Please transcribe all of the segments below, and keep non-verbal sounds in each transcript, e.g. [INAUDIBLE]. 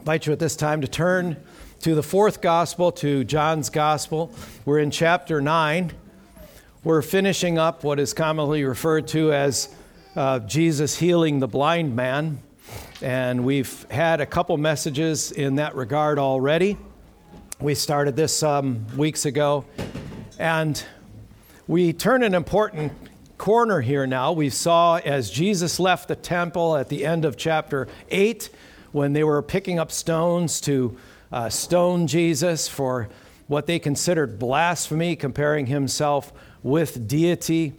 invite you at this time to turn to the fourth gospel, to John's gospel. We're in chapter 9. We're finishing up what is commonly referred to as uh, Jesus healing the blind man. And we've had a couple messages in that regard already. We started this some weeks ago. And we turn an important corner here now. We saw as Jesus left the temple at the end of chapter 8 when they were picking up stones to uh, stone Jesus for what they considered blasphemy, comparing himself with deity.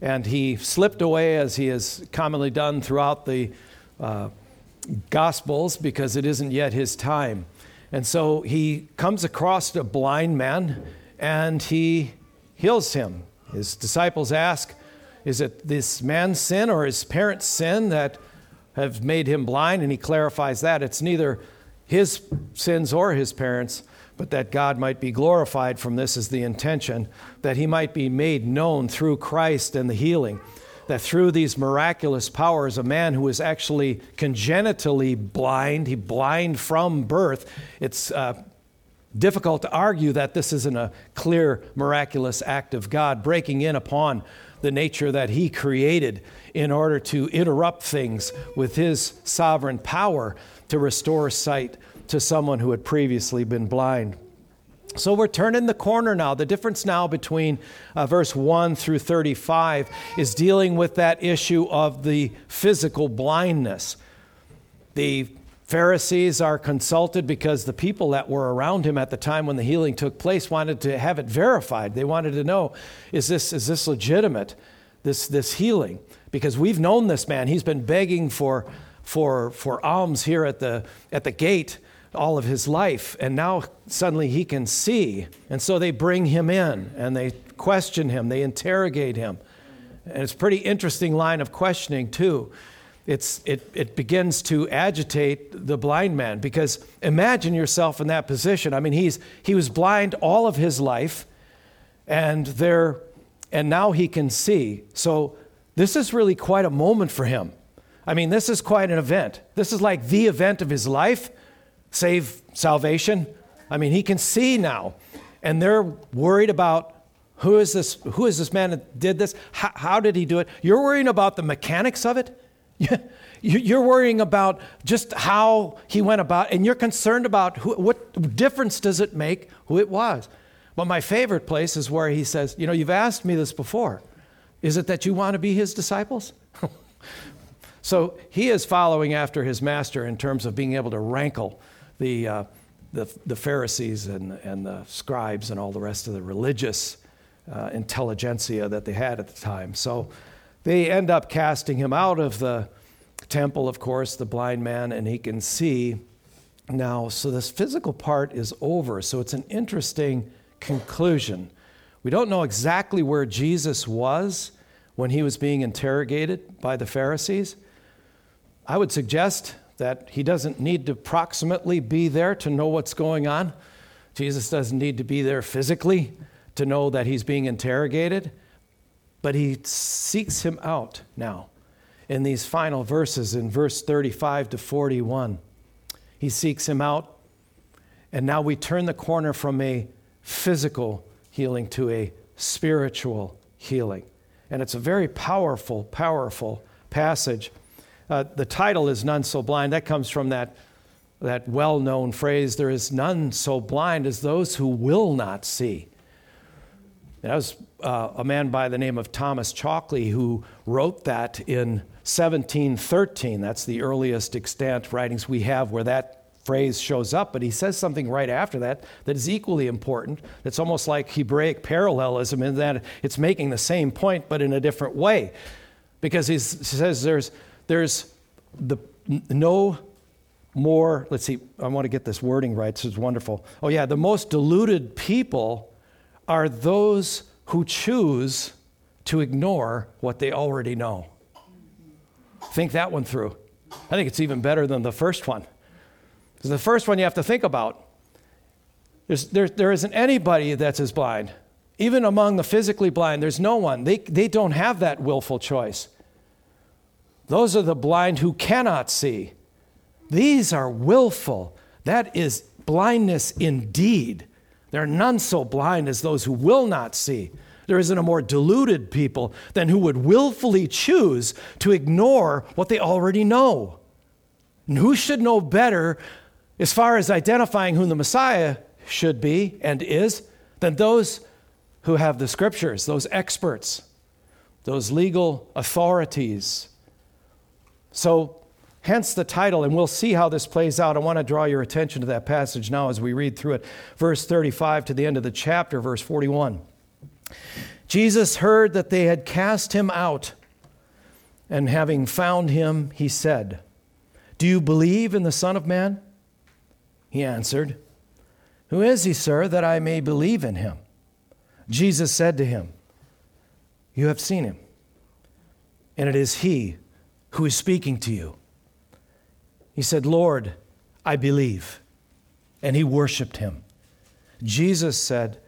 And he slipped away, as he has commonly done throughout the uh, Gospels, because it isn't yet his time. And so he comes across a blind man and he heals him. His disciples ask, Is it this man's sin or his parents' sin that have made him blind? And he clarifies that it's neither his sins or his parents, but that God might be glorified from this is the intention, that he might be made known through Christ and the healing. That through these miraculous powers, a man who is actually congenitally blind, he blind from birth, it's uh, difficult to argue that this isn't a clear, miraculous act of God breaking in upon the nature that He created in order to interrupt things with His sovereign power to restore sight to someone who had previously been blind. So we're turning the corner now. The difference now between uh, verse 1 through 35 is dealing with that issue of the physical blindness. The Pharisees are consulted because the people that were around him at the time when the healing took place wanted to have it verified. They wanted to know is this, is this legitimate, this, this healing? Because we've known this man. He's been begging for for, for alms here at the, at the gate all of his life, and now suddenly he can see. And so they bring him in and they question him, they interrogate him. And it's a pretty interesting line of questioning, too. It's, it, it begins to agitate the blind man because imagine yourself in that position. I mean, he's, he was blind all of his life, and, there, and now he can see. So this is really quite a moment for him. I mean, this is quite an event. This is like the event of his life, save salvation. I mean, he can see now. And they're worried about who is this, who is this man that did this? How, how did he do it? You're worrying about the mechanics of it. You're worrying about just how he went about, and you're concerned about who, what difference does it make who it was. But my favorite place is where he says, You know, you've asked me this before. Is it that you want to be his disciples? [LAUGHS] So he is following after his master in terms of being able to rankle the, uh, the, the, Pharisees and, and the scribes and all the rest of the religious uh, intelligentsia that they had at the time. So they end up casting him out of the temple, of course, the blind man, and he can see now. So this physical part is over. So it's an interesting conclusion. We don't know exactly where Jesus was when he was being interrogated by the Pharisees. I would suggest that he doesn't need to proximately be there to know what's going on. Jesus doesn't need to be there physically to know that he's being interrogated, but he seeks him out now in these final verses in verse 35 to 41. He seeks him out, and now we turn the corner from a physical healing to a spiritual healing. And it's a very powerful, powerful passage. Uh, the title is None So Blind. That comes from that, that well known phrase there is none so blind as those who will not see. That was uh, a man by the name of Thomas Chalkley who wrote that in 1713. That's the earliest extant writings we have where that phrase shows up, but he says something right after that that is equally important. It's almost like Hebraic parallelism in that it's making the same point but in a different way. Because he says there's there's the, no more, let's see, I want to get this wording right. This is wonderful. Oh, yeah, the most deluded people are those who choose to ignore what they already know. Think that one through. I think it's even better than the first one. Because the first one you have to think about. There's, there, there isn't anybody that's as blind. Even among the physically blind, there's no one. They, they don't have that willful choice. Those are the blind who cannot see. These are willful. That is blindness indeed. There are none so blind as those who will not see. There isn't a more deluded people than who would willfully choose to ignore what they already know. And who should know better as far as identifying who the Messiah should be and is than those who have the scriptures, those experts, those legal authorities. So, hence the title, and we'll see how this plays out. I want to draw your attention to that passage now as we read through it. Verse 35 to the end of the chapter, verse 41. Jesus heard that they had cast him out, and having found him, he said, Do you believe in the Son of Man? He answered, Who is he, sir, that I may believe in him? Jesus said to him, You have seen him, and it is he who is speaking to you. He said, Lord, I believe. And he worshiped him. Jesus said,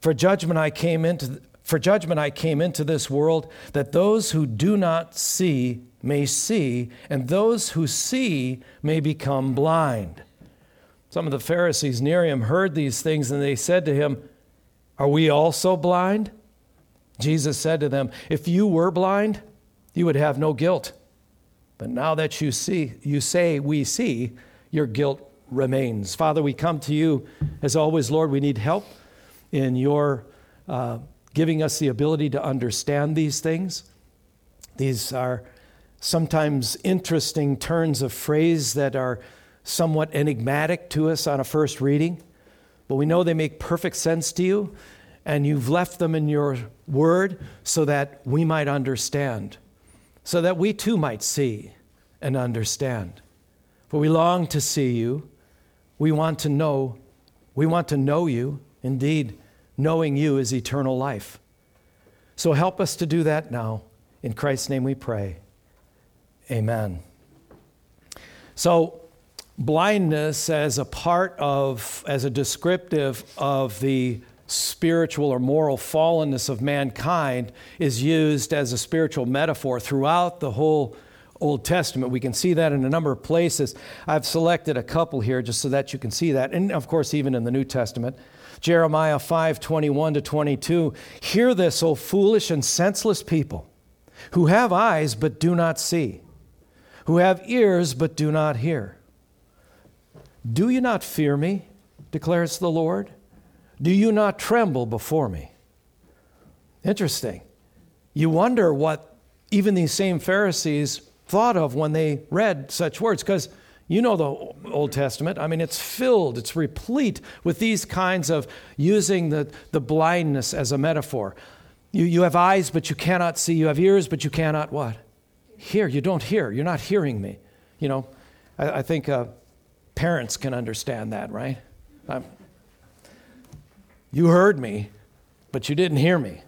For judgment I came into for judgment I came into this world that those who do not see may see, and those who see may become blind. Some of the Pharisees near him heard these things, and they said to him, Are we also blind? Jesus said to them, If you were blind, you would have no guilt. But now that you see, you say we see, your guilt remains. Father, we come to you as always, Lord. We need help in your uh, giving us the ability to understand these things. These are sometimes interesting turns of phrase that are somewhat enigmatic to us on a first reading, but we know they make perfect sense to you, and you've left them in your word so that we might understand so that we too might see and understand. For we long to see you. We want to know. We want to know you. Indeed, knowing you is eternal life. So help us to do that now. In Christ's name we pray. Amen. So, blindness as a part of, as a descriptive of the spiritual or moral fallenness of mankind is used as a spiritual metaphor throughout the whole Old Testament. We can see that in a number of places. I've selected a couple here just so that you can see that. And of course, even in the New Testament. Jeremiah 5 21 to 22. Hear this, O foolish and senseless people, who have eyes but do not see, who have ears but do not hear. Do you not fear me, declares the Lord? Do you not tremble before me? Interesting. You wonder what even these same Pharisees thought of when they read such words, because you know the Old Testament. I mean, it's filled, it's replete with these kinds of using the, the blindness as a metaphor. You, you have eyes, but you cannot see. You have ears, but you cannot what? Hear. You don't hear. You're not hearing me. You know, I, I think uh, parents can understand that, right? I'm, you heard me, but you didn't hear me.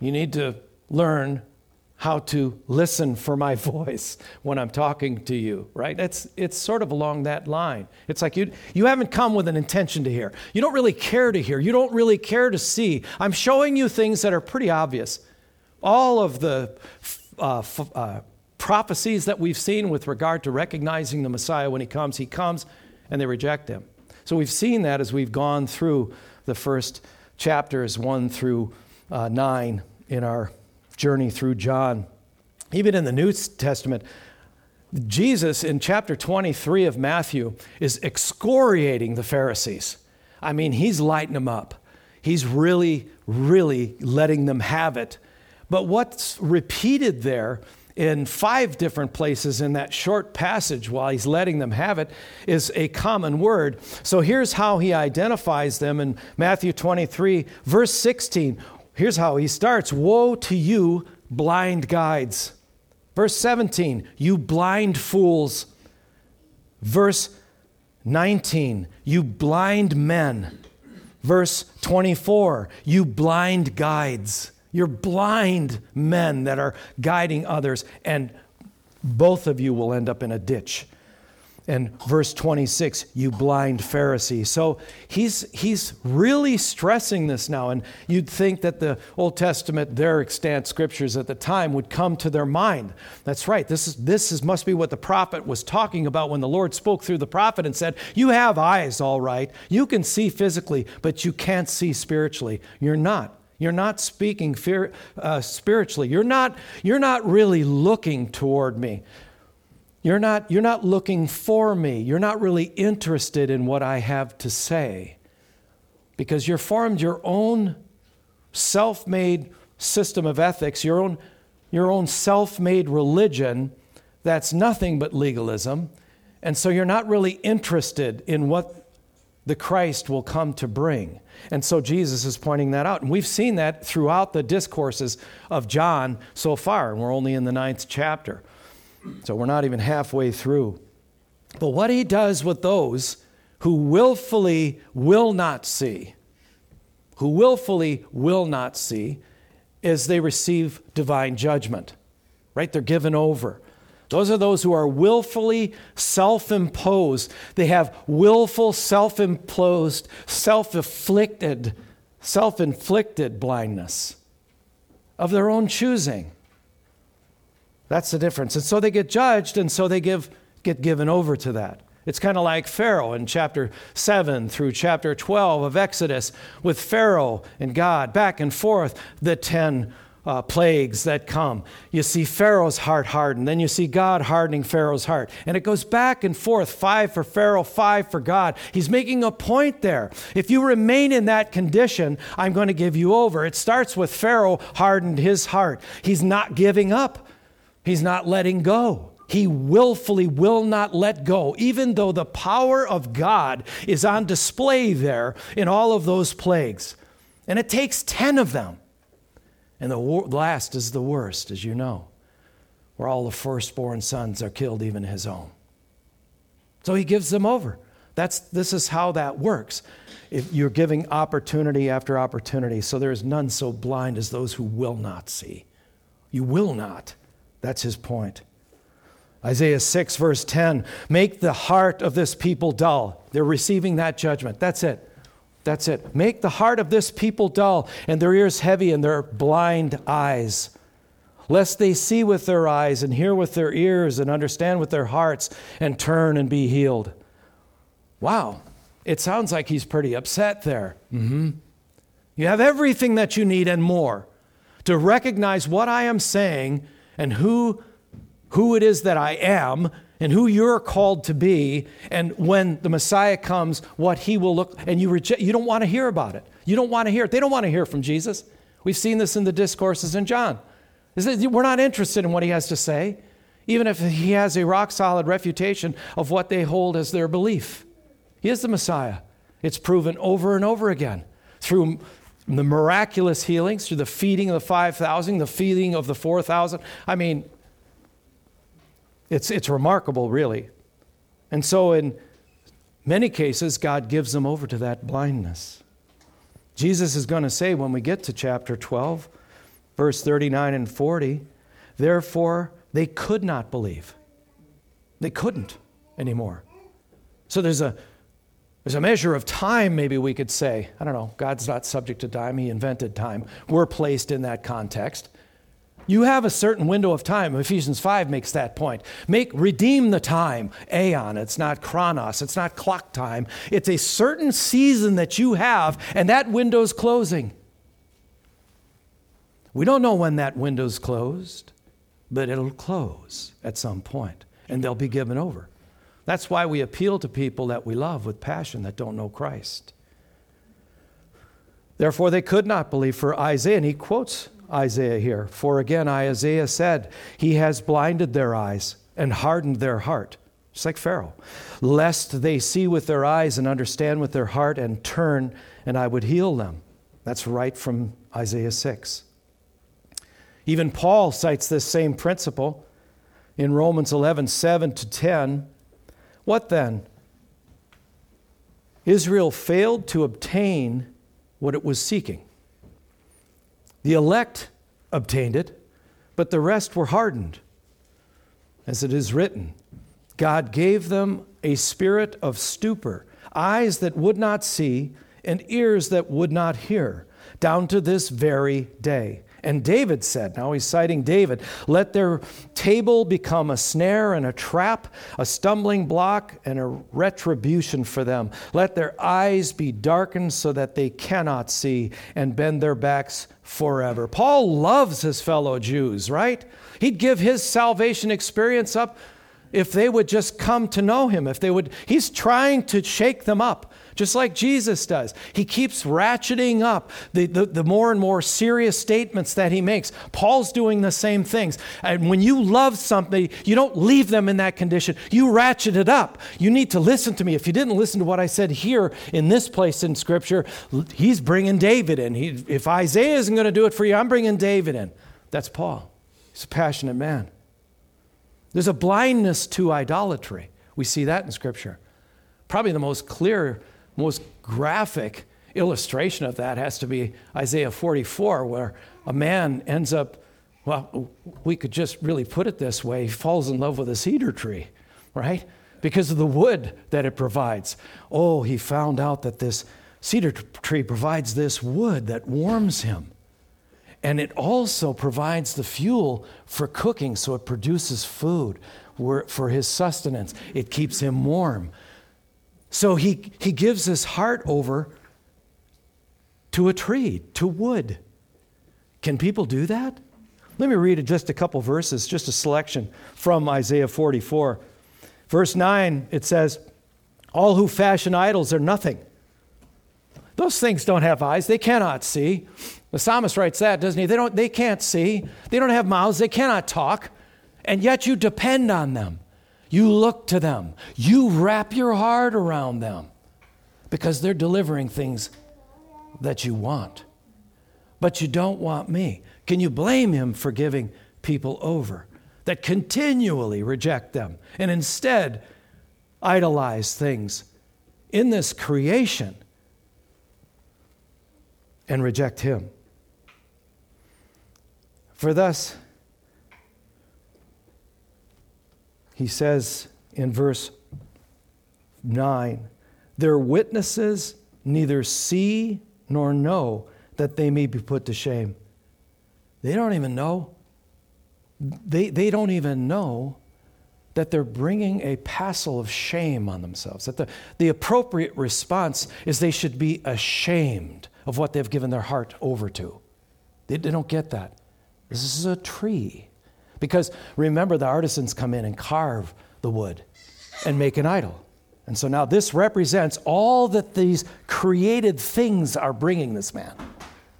You need to learn how to listen for my [LAUGHS] voice when I'm talking to you, right? It's, it's sort of along that line. It's like you, you haven't come with an intention to hear. You don't really care to hear. You don't really care to see. I'm showing you things that are pretty obvious. All of the uh, uh, prophecies that we've seen with regard to recognizing the Messiah when he comes, he comes and they reject him. So we've seen that as we've gone through the first chapters, 1 through uh, 9, in our journey through John. Even in the New Testament, Jesus in chapter 23 of Matthew is excoriating the Pharisees. I mean, he's lighting them up. He's really, really letting them have it. But what's repeated there in five different places in that short passage while he's letting them have it is a common word. So here's how he identifies them in Matthew 23, verse 16. Here's how he starts Woe to you, blind guides. Verse 17, you blind fools. Verse 19, you blind men. Verse 24, you blind guides. You're blind men that are guiding others, and both of you will end up in a ditch. And verse 26, you blind Pharisee. So he's, he's really stressing this now. And you'd think that the Old Testament, their extant scriptures at the time, would come to their mind. That's right. This, is, this is, must be what the prophet was talking about when the Lord spoke through the prophet and said, You have eyes, all right. You can see physically, but you can't see spiritually. You're not. You're not speaking fear, uh, spiritually. You're not, you're not really looking toward me. You're not, you're not looking for me. You're not really interested in what I have to say because you're formed your own self made system of ethics, your own, your own self made religion that's nothing but legalism. And so you're not really interested in what the Christ will come to bring. And so Jesus is pointing that out. And we've seen that throughout the discourses of John so far, and we're only in the ninth chapter. So we're not even halfway through. But what he does with those who willfully will not see, who willfully will not see, is they receive divine judgment, right? They're given over. Those are those who are willfully self imposed. They have willful, self imposed, self afflicted, self inflicted blindness of their own choosing. That's the difference. And so they get judged, and so they give, get given over to that. It's kind of like Pharaoh in chapter 7 through chapter 12 of Exodus, with Pharaoh and God back and forth, the 10 uh, plagues that come. You see Pharaoh's heart hardened, then you see God hardening Pharaoh's heart. And it goes back and forth five for Pharaoh, five for God. He's making a point there. If you remain in that condition, I'm going to give you over. It starts with Pharaoh hardened his heart. He's not giving up. He's not letting go. He willfully will not let go, even though the power of God is on display there in all of those plagues. And it takes 10 of them. And the last is the worst, as you know, where all the firstborn sons are killed, even his own. So he gives them over. That's, this is how that works. If you're giving opportunity after opportunity, so there is none so blind as those who will not see. You will not. That's his point. Isaiah 6, verse 10 make the heart of this people dull. They're receiving that judgment. That's it. That's it. Make the heart of this people dull, and their ears heavy, and their blind eyes. Lest they see with their eyes, and hear with their ears, and understand with their hearts, and turn and be healed. Wow. It sounds like he's pretty upset there. Mm-hmm. You have everything that you need and more to recognize what I am saying and who, who it is that I am and who you're called to be. And when the Messiah comes, what he will look, and you reject, you don't want to hear about it. You don't want to hear it. They don't want to hear from Jesus. We've seen this in the discourses in John. We're not interested in what he has to say, even if he has a rock solid refutation of what they hold as their belief. He is the Messiah. It's proven over and over again through the miraculous healings through the feeding of the 5,000, the feeding of the 4,000. I mean, it's, it's remarkable, really. And so, in many cases, God gives them over to that blindness. Jesus is going to say when we get to chapter 12, verse 39 and 40, therefore they could not believe. They couldn't anymore. So there's a there's a measure of time, maybe we could say. I don't know. God's not subject to time, He invented time. We're placed in that context. You have a certain window of time. Ephesians 5 makes that point. Make redeem the time. Aeon. It's not chronos. It's not clock time. It's a certain season that you have, and that window's closing. We don't know when that window's closed, but it'll close at some point, and they'll be given over. That's why we appeal to people that we love with passion that don't know Christ. Therefore, they could not believe for Isaiah, and he quotes Isaiah here. For again, Isaiah said, He has blinded their eyes and hardened their heart, just like Pharaoh, lest they see with their eyes and understand with their heart and turn, and I would heal them. That's right from Isaiah 6. Even Paul cites this same principle in Romans 11 7 to 10. What then? Israel failed to obtain what it was seeking. The elect obtained it, but the rest were hardened. As it is written, God gave them a spirit of stupor, eyes that would not see, and ears that would not hear, down to this very day. And David said, now he's citing David, let their table become a snare and a trap, a stumbling block and a retribution for them. Let their eyes be darkened so that they cannot see and bend their backs forever. Paul loves his fellow Jews, right? He'd give his salvation experience up if they would just come to know him, if they would, he's trying to shake them up, just like Jesus does. He keeps ratcheting up the, the, the, more and more serious statements that he makes. Paul's doing the same things. And when you love somebody, you don't leave them in that condition, you ratchet it up. You need to listen to me. If you didn't listen to what I said here in this place in Scripture, he's bringing David in. He, if Isaiah isn't going to do it for you, I'm bringing David in. That's Paul. He's a passionate man. There's a blindness to idolatry. We see that in Scripture. Probably the most clear, most graphic illustration of that has to be Isaiah 44, where a man ends up, well, we could just really put it this way he falls in love with a cedar tree, right? Because of the wood that it provides. Oh, he found out that this cedar tree provides this wood that warms him. And it also provides the fuel for cooking, so it produces food for his sustenance. It keeps him warm. So he, he gives his heart over to a tree, to wood. Can people do that? Let me read just a couple verses, just a selection from Isaiah 44. Verse 9, it says, All who fashion idols are nothing. Those things don't have eyes, they cannot see. The psalmist writes that, doesn't he? They, don't, they can't see, they don't have mouths, they cannot talk, and yet you depend on them. You look to them, you wrap your heart around them because they're delivering things that you want. But you don't want me. Can you blame him for giving people over that continually reject them and instead idolize things in this creation and reject him? For thus, he says in verse 9, their witnesses neither see nor know that they may be put to shame. They don't even know. They, they don't even know that they're bringing a passel of shame on themselves. That the, the appropriate response is they should be ashamed of what they've given their heart over to. They, they don't get that. This is a tree. Because remember, the artisans come in and carve the wood and make an idol. And so now this represents all that these created things are bringing this man.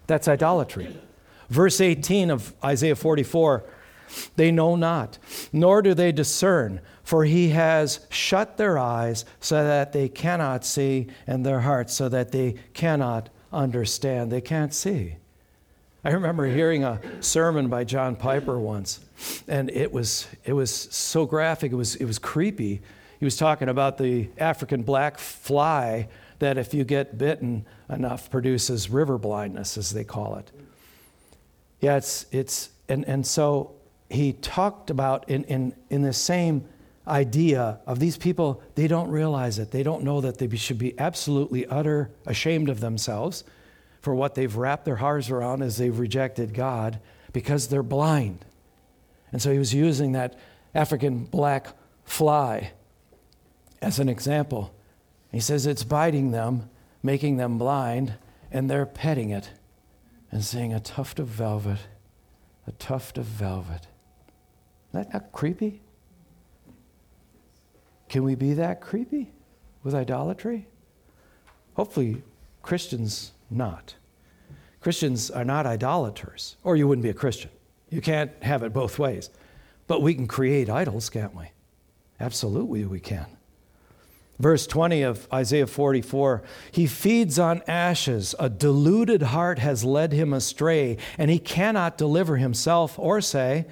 That's idolatry. Verse 18 of Isaiah 44 they know not, nor do they discern, for he has shut their eyes so that they cannot see, and their hearts so that they cannot understand. They can't see. I remember hearing a sermon by John Piper once, and it was, it was so graphic, it was, it was creepy. He was talking about the African black fly that, if you get bitten enough, produces river blindness, as they call it. Yeah, it's, it's and, and so he talked about in, in, in the same idea of these people, they don't realize it. They don't know that they should be absolutely utter ashamed of themselves for what they've wrapped their hearts around as they've rejected God because they're blind. And so he was using that African black fly as an example. He says it's biting them, making them blind, and they're petting it and saying, A tuft of velvet, a tuft of velvet. Isn't that not creepy? Can we be that creepy with idolatry? Hopefully, Christians not. Christians are not idolaters, or you wouldn't be a Christian. You can't have it both ways. But we can create idols, can't we? Absolutely, we can. Verse 20 of Isaiah 44 He feeds on ashes. A deluded heart has led him astray, and he cannot deliver himself or say,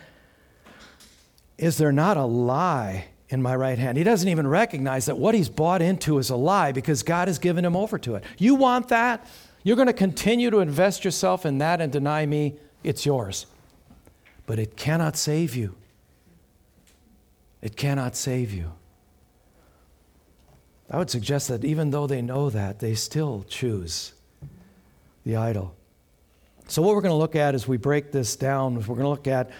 Is there not a lie in my right hand? He doesn't even recognize that what he's bought into is a lie because God has given him over to it. You want that? You're going to continue to invest yourself in that and deny me, it's yours. But it cannot save you. It cannot save you. I would suggest that even though they know that, they still choose the idol. So, what we're going to look at as we break this down, we're going to look at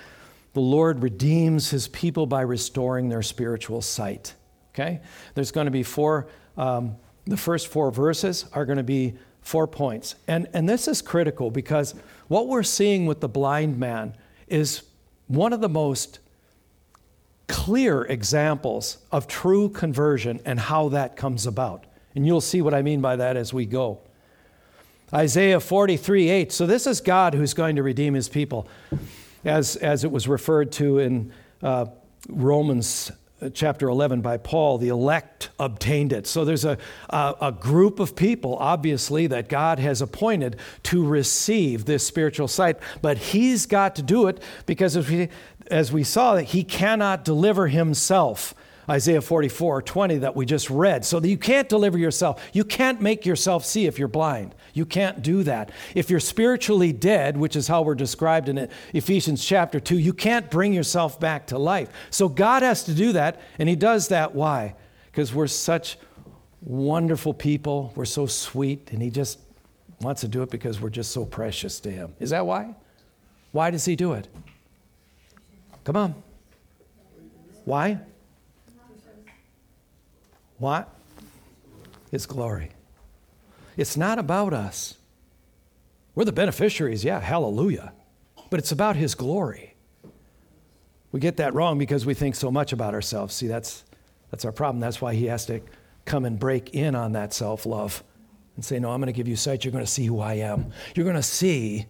the Lord redeems his people by restoring their spiritual sight. Okay? There's going to be four, um, the first four verses are going to be four points. And, and this is critical because what we're seeing with the blind man is one of the most clear examples of true conversion and how that comes about. And you'll see what I mean by that as we go. Isaiah 43 8. So, this is God who's going to redeem his people, as, as it was referred to in uh, Romans Uh, chapter 11 by Paul, the elect obtained it. So there's a, a, a, group of people, obviously, that God has appointed to receive this spiritual sight, but he's got to do it because as we, as we saw, he cannot deliver himself. Isaiah 44 20 that we just read. So that you can't deliver yourself. You can't make yourself see if you're blind. You can't do that. If you're spiritually dead, which is how we're described in Ephesians chapter 2, you can't bring yourself back to life. So God has to do that, and He does that. Why? Because we're such wonderful people. We're so sweet, and He just wants to do it because we're just so precious to Him. Is that why? Why does He do it? Come on. Why? What? His glory. It's not about us. We're the beneficiaries, yeah, hallelujah. But it's about His glory. We get that wrong because we think so much about ourselves. See, that's, that's our problem. That's why He has to come and break in on that self love and say, No, I'm going to give you sight. You're going to see who I am. You're going to see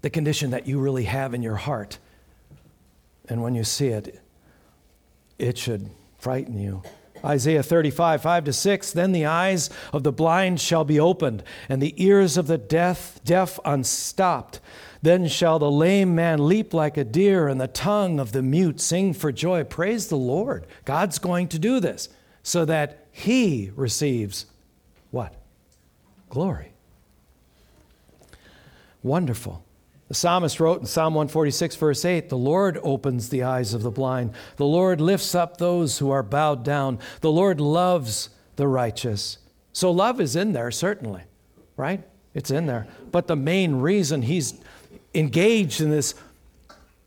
the condition that you really have in your heart. And when you see it, it should frighten you. Isaiah 35, 5 to 6 Then the eyes of the blind shall be opened, and the ears of the deaf, deaf unstopped. Then shall the lame man leap like a deer, and the tongue of the mute sing for joy. Praise the Lord. God's going to do this so that he receives what? Glory. Wonderful. The psalmist wrote in Psalm 146, verse 8 The Lord opens the eyes of the blind. The Lord lifts up those who are bowed down. The Lord loves the righteous. So love is in there, certainly, right? It's in there. But the main reason he's engaged in this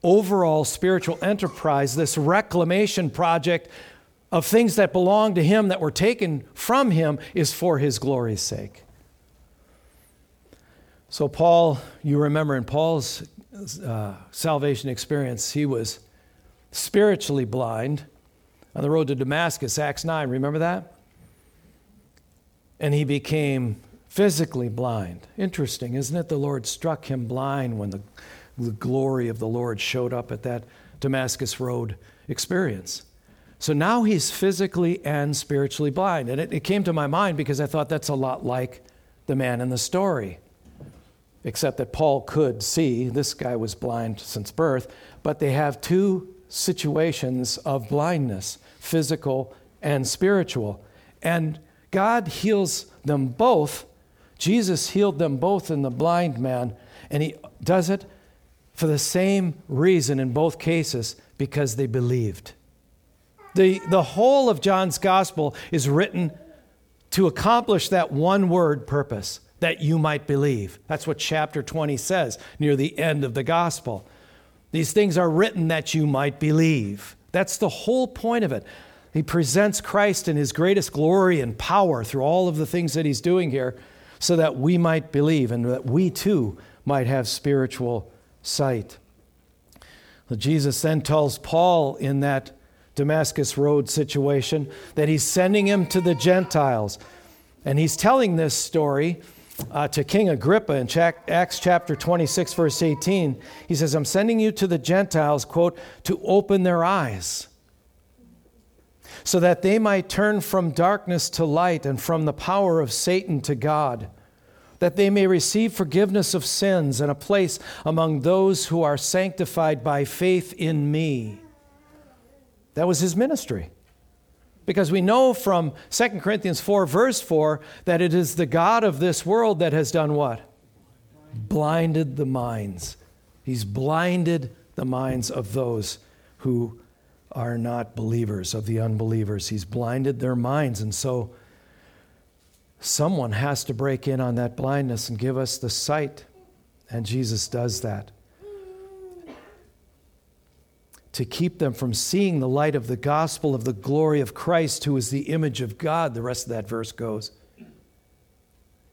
overall spiritual enterprise, this reclamation project of things that belong to him that were taken from him, is for his glory's sake. So, Paul, you remember in Paul's uh, salvation experience, he was spiritually blind on the road to Damascus, Acts 9. Remember that? And he became physically blind. Interesting, isn't it? The Lord struck him blind when the, the glory of the Lord showed up at that Damascus Road experience. So now he's physically and spiritually blind. And it, it came to my mind because I thought that's a lot like the man in the story except that Paul could see. This guy was blind since birth, but they have two situations of blindness physical and spiritual. And God heals them both. Jesus healed them both in the blind man, and he does it for the same reason in both cases because they believed. The, the whole of John's gospel is written to accomplish that one word purpose that you might believe. That's what chapter 20 says near the end of the gospel. These things are written that you might believe. That's the whole point of it. He presents Christ in his greatest glory and power through all of the things that he's doing here so that we might believe and that we too might have spiritual sight. Jesus then tells Paul in that Damascus Road situation that he's sending him to the Gentiles. And he's telling this story uh, to King Agrippa in Acts chapter 26, verse 18. He says, I'm sending you to the Gentiles, quote, to open their eyes so that they might turn from darkness to light and from the power of Satan to God, that they may receive forgiveness of sins and a place among those who are sanctified by faith in me. That was his ministry. Because we know from 2 Corinthians 4, verse 4, that it is the God of this world that has done what? Blinded the minds. He's blinded the minds of those who are not believers, of the unbelievers. He's blinded their minds. And so someone has to break in on that blindness and give us the sight. And Jesus does that. To keep them from seeing the light of the gospel of the glory of Christ, who is the image of God, the rest of that verse goes.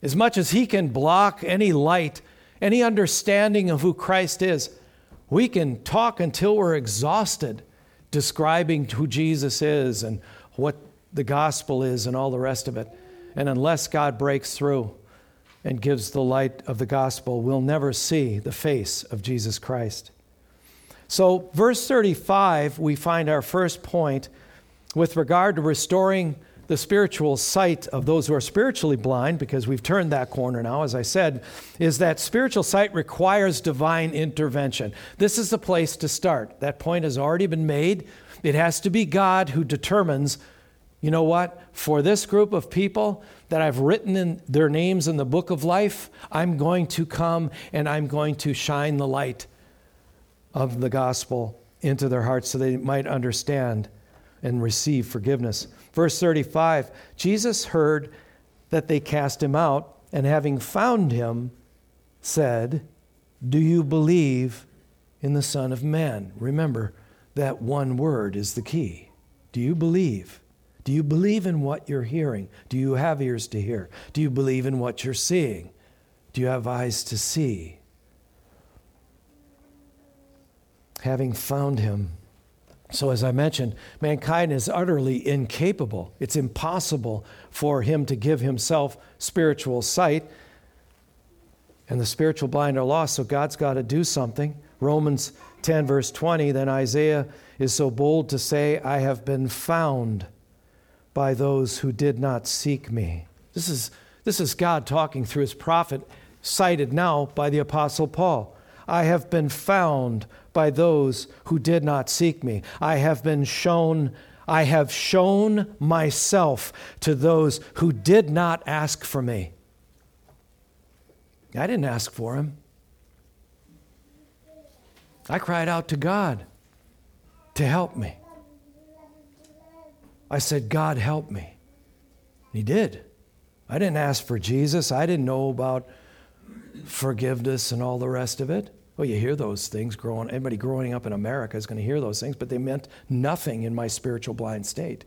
As much as he can block any light, any understanding of who Christ is, we can talk until we're exhausted describing who Jesus is and what the gospel is and all the rest of it. And unless God breaks through and gives the light of the gospel, we'll never see the face of Jesus Christ. So, verse 35, we find our first point with regard to restoring the spiritual sight of those who are spiritually blind, because we've turned that corner now, as I said, is that spiritual sight requires divine intervention. This is the place to start. That point has already been made. It has to be God who determines, you know what, for this group of people that I've written in their names in the book of life, I'm going to come and I'm going to shine the light of the gospel into their hearts so they might understand and receive forgiveness. Verse 35 Jesus heard that they cast him out, and having found him, said, Do you believe in the Son of Man? Remember, that one word is the key. Do you believe? Do you believe in what you're hearing? Do you have ears to hear? Do you believe in what you're seeing? Do you have eyes to see? Having found him, so, as I mentioned, mankind is utterly incapable. It's impossible for him to give himself spiritual sight. And the spiritual blind are lost, so God's got to do something. Romans 10, verse 20, then Isaiah is so bold to say, I have been found by those who did not seek me. This is, this is God talking through his prophet, cited now by the Apostle Paul. I have been found by those who did not seek me. I have been shown, I have shown myself to those who did not ask for me. I didn't ask for him. I cried out to God to help me. I said, God, help me. He did. I didn't ask for Jesus. I didn't know about forgiveness and all the rest of it. Well, you hear those things growing. Anybody growing up in America is going to hear those things, but they meant nothing in my spiritual blind state.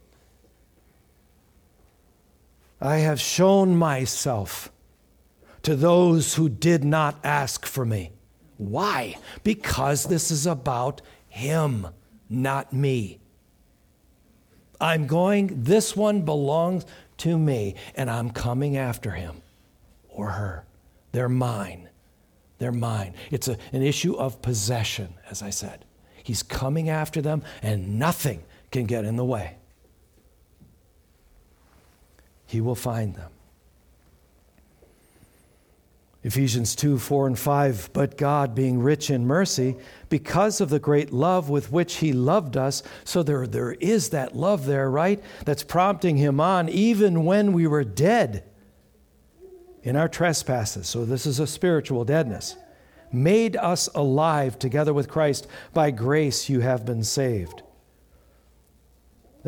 I have shown myself to those who did not ask for me. Why? Because this is about Him, not me. I'm going, this one belongs to me, and I'm coming after him or her. They're mine. They're mine. It's a, an issue of possession, as I said. He's coming after them, and nothing can get in the way. He will find them. Ephesians 2 4 and 5. But God, being rich in mercy, because of the great love with which He loved us, so there, there is that love there, right? That's prompting Him on, even when we were dead in our trespasses. So this is a spiritual deadness. Made us alive together with Christ. By grace you have been saved.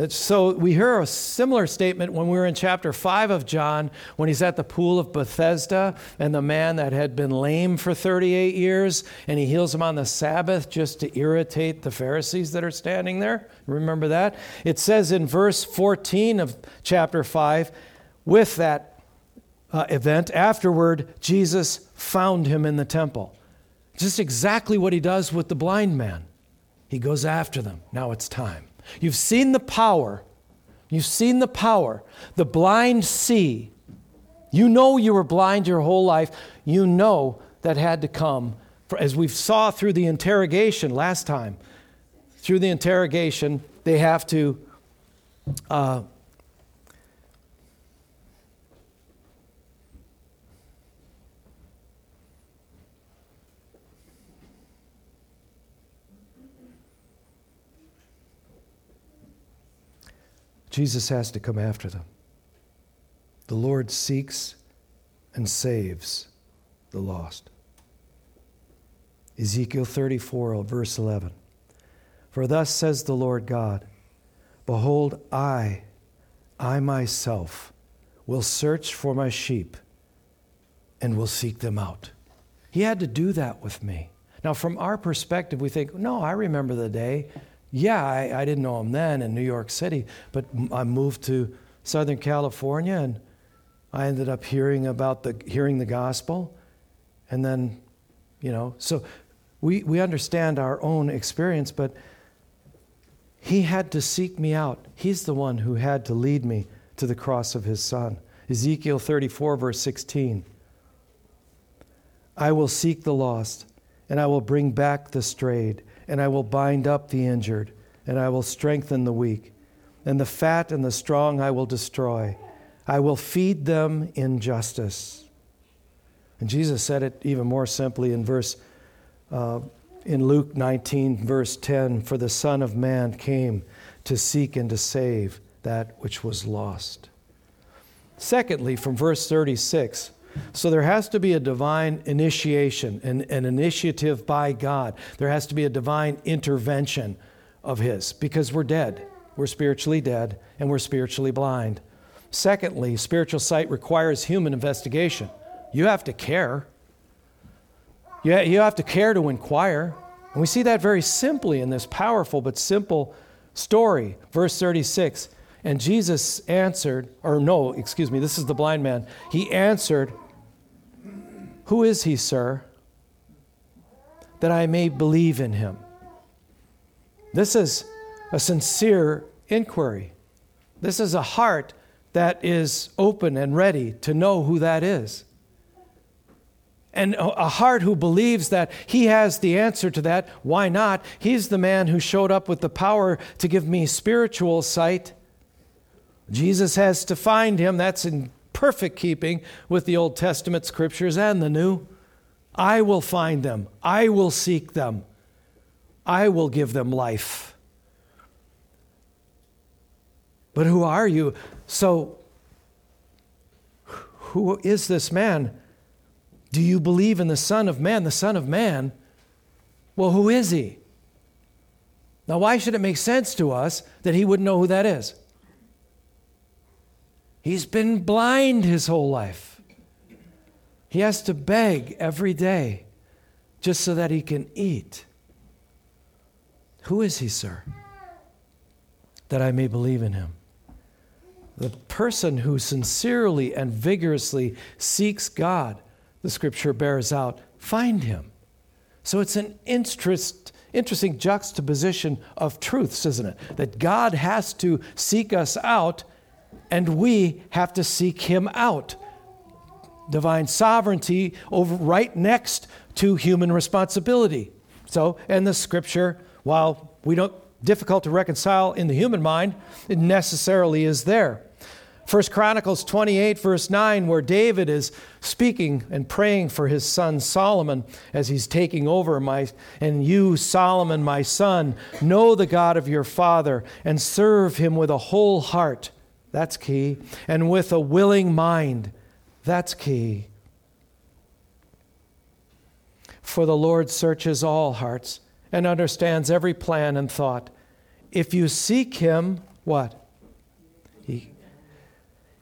So we hear a similar statement when we were in chapter 5 of John, when he's at the pool of Bethesda, and the man that had been lame for 38 years, and he heals him on the Sabbath just to irritate the Pharisees that are standing there. Remember that? It says in verse 14 of chapter 5, with that uh, event, afterward, Jesus found him in the temple. Just exactly what he does with the blind man. He goes after them. Now it's time. You've seen the power. You've seen the power. The blind see. You know you were blind your whole life. You know that had to come. As we saw through the interrogation last time, through the interrogation, they have to uh, Jesus has to come after them. The Lord seeks and saves the lost. Ezekiel 34, verse 11. For thus says the Lord God Behold, I, I myself, will search for my sheep and will seek them out. He had to do that with me. Now, from our perspective, we think, no, I remember the day. Yeah, I, I didn't know him then in New York City, but I moved to Southern California and I ended up hearing about the hearing the gospel. And then, you know, so we, we understand our own experience, but he had to seek me out. He's the one who had to lead me to the cross of his son. Ezekiel 34, verse 16. I will seek the lost, and I will bring back the strayed, and I will bind up the injured, and I will strengthen the weak. And the fat and the strong I will destroy. I will feed them in justice. And Jesus said it even more simply in verse uh, in Luke 19, verse 10 For the Son of Man came to seek and to save that which was lost. Secondly, from verse 36, so there has to be a divine initiation, an, an initiative by God. There has to be a divine intervention of His because we're dead. We're spiritually dead and we're spiritually blind. Secondly, spiritual sight requires human investigation. You have to care. You, you have to care to inquire. And we see that very simply in this powerful but simple story. Verse 36 And Jesus answered, or no, excuse me, this is the blind man. He answered, Who is he, sir? That I may believe in him. This is a sincere inquiry. This is a heart that is open and ready to know who that is and a heart who believes that he has the answer to that, why not? He's the man who showed up with the power to give me spiritual sight. Jesus has to find him. That's in perfect keeping with the Old Testament scriptures and the New. I will find them, I will seek them, I will give them life. But who are you? So, who is this man? Do you believe in the Son of Man? The Son of Man? Well, who is he? Now, why should it make sense to us that he wouldn't know who that is? He's been blind his whole life. He has to beg every day just so that he can eat. Who is he, sir? That I may believe in him. The person who sincerely and vigorously seeks God the scripture bears out, find him. So it's an interest, interesting juxtaposition of truths, isn't it? That God has to seek us out and we have to seek him out. Divine sovereignty over right next to human responsibility. So, and the scripture, while we don't difficult to reconcile in the human mind, it necessarily is there. First Chronicles 28, verse 9, where David is speaking and praying for his son Solomon as he's taking over. My, and you, Solomon, my son, know the God of your father and serve him with a whole heart. That's key. And with a willing mind. That's key. For the Lord searches all hearts and understands every plan and thought. If you seek him, what? he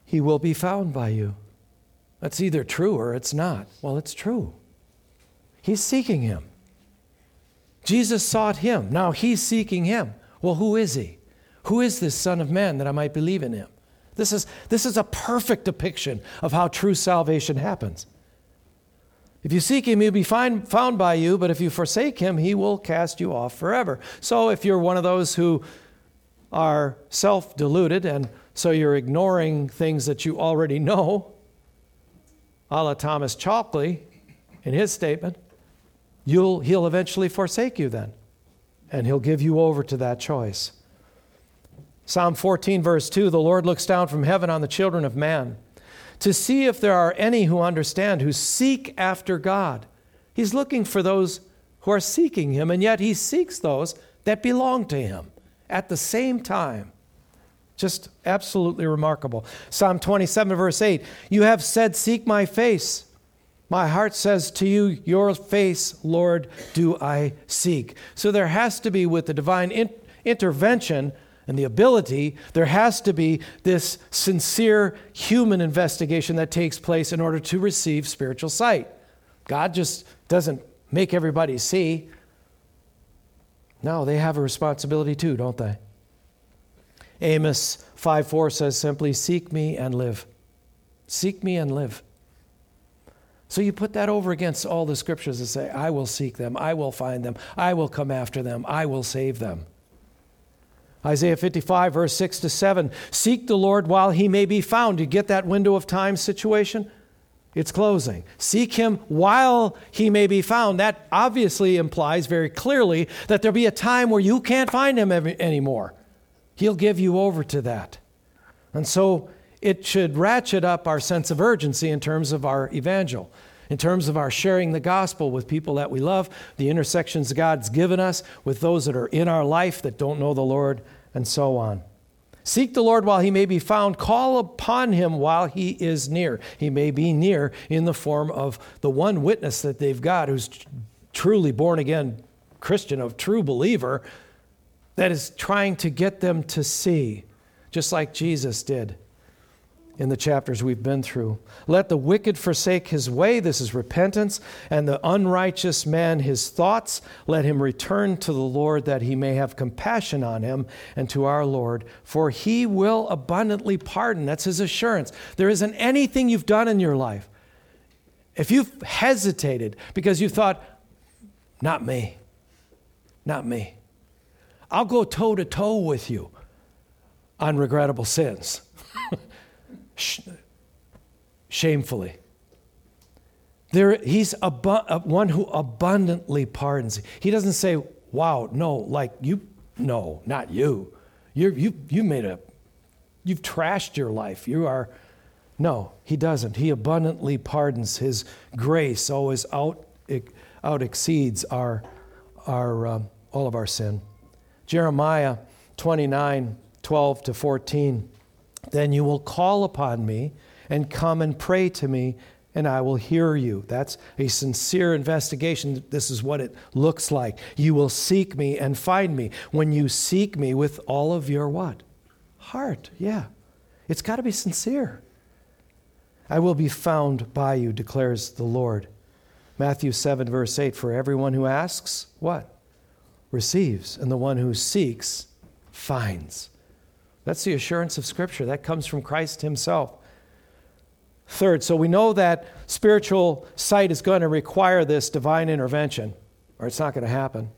he will be found by you. That's either true or it's not. Well, it's true. He's seeking him. Jesus sought him. Now he's seeking him. Well, who is he? Who is this Son of Man that I might believe in him? This is, this is a perfect depiction of how true salvation happens. If you seek him, he'll be find, found by you, but if you forsake him, he will cast you off forever. So if you're one of those who are self deluded and so you're ignoring things that you already know, a la Thomas Chalkley in his statement. You'll, he'll eventually forsake you then, and he'll give you over to that choice. Psalm 14, verse 2 The Lord looks down from heaven on the children of man to see if there are any who understand, who seek after God. He's looking for those who are seeking him, and yet he seeks those that belong to him at the same time. Just absolutely remarkable. Psalm 27, verse 8 You have said, Seek my face. My heart says to you, Your face, Lord, do I seek. So there has to be, with the divine in- intervention, and the ability, there has to be this sincere human investigation that takes place in order to receive spiritual sight. God just doesn't make everybody see. No, they have a responsibility too, don't they? Amos 5 4 says simply, Seek me and live. Seek me and live. So you put that over against all the scriptures that say, I will seek them, I will find them, I will come after them, I will save them. Isaiah 55, verse 6 to 7 Seek the Lord while he may be found. You get that window of time situation? It's closing. Seek him while he may be found. That obviously implies very clearly that there'll be a time where you can't find him anymore. He'll give you over to that. And so it should ratchet up our sense of urgency in terms of our evangel, in terms of our sharing the gospel with people that we love, the intersections God's given us with those that are in our life that don't know the Lord, and so on. Seek the Lord while he may be found. Call upon him while he is near. He may be near in the form of the one witness that they've got who's truly born again Christian, of true believer, that is trying to get them to see, just like Jesus did in the chapters we've been through. Let the wicked forsake his way, this is repentance, and the unrighteous man his thoughts. Let him return to the Lord that he may have compassion on him and to our Lord, for he will abundantly pardon. That's his assurance. There isn't anything you've done in your life. If you've hesitated because you thought, not me, not me, I'll go toe to toe with you on regrettable sins shamefully. There, he's abu- uh, one who abundantly pardons. He doesn't say, wow, no, like you, no, not you. You're, you, you made a, you've trashed your life. You are, no, he doesn't. He abundantly pardons. His grace always out, out exceeds our, our, um, all of our sin. Jeremiah 29, 12 to 14. Then you will call upon me and come and pray to me, and I will hear you. That's a sincere investigation. This is what it looks like. You will seek me and find me when you seek me with all of your what? Heart. Yeah. It's got to be sincere. I will be found by you, declares the Lord. Matthew 7, verse 8 For everyone who asks, what? Receives, and the one who seeks, finds. That's the assurance of Scripture. That comes from Christ Himself. Third, so we know that spiritual sight is going to require this divine intervention, or it's not going to happen.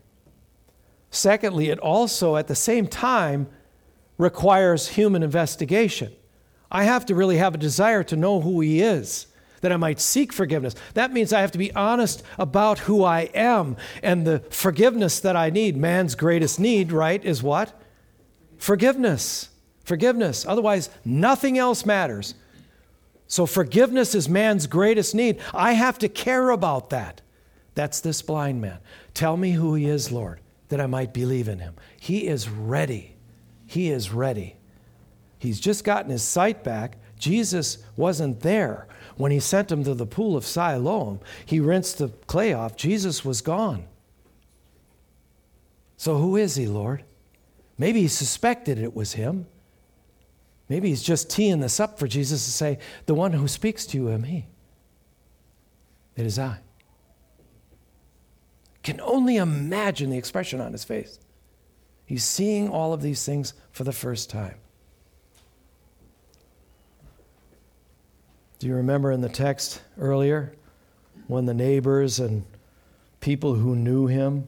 Secondly, it also, at the same time, requires human investigation. I have to really have a desire to know who He is, that I might seek forgiveness. That means I have to be honest about who I am and the forgiveness that I need. Man's greatest need, right, is what? Forgiveness. Forgiveness. Otherwise, nothing else matters. So, forgiveness is man's greatest need. I have to care about that. That's this blind man. Tell me who he is, Lord, that I might believe in him. He is ready. He is ready. He's just gotten his sight back. Jesus wasn't there when he sent him to the pool of Siloam. He rinsed the clay off. Jesus was gone. So, who is he, Lord? Maybe he suspected it was him. Maybe he's just teeing this up for Jesus to say, The one who speaks to you am he. It is I. Can only imagine the expression on his face. He's seeing all of these things for the first time. Do you remember in the text earlier when the neighbors and people who knew him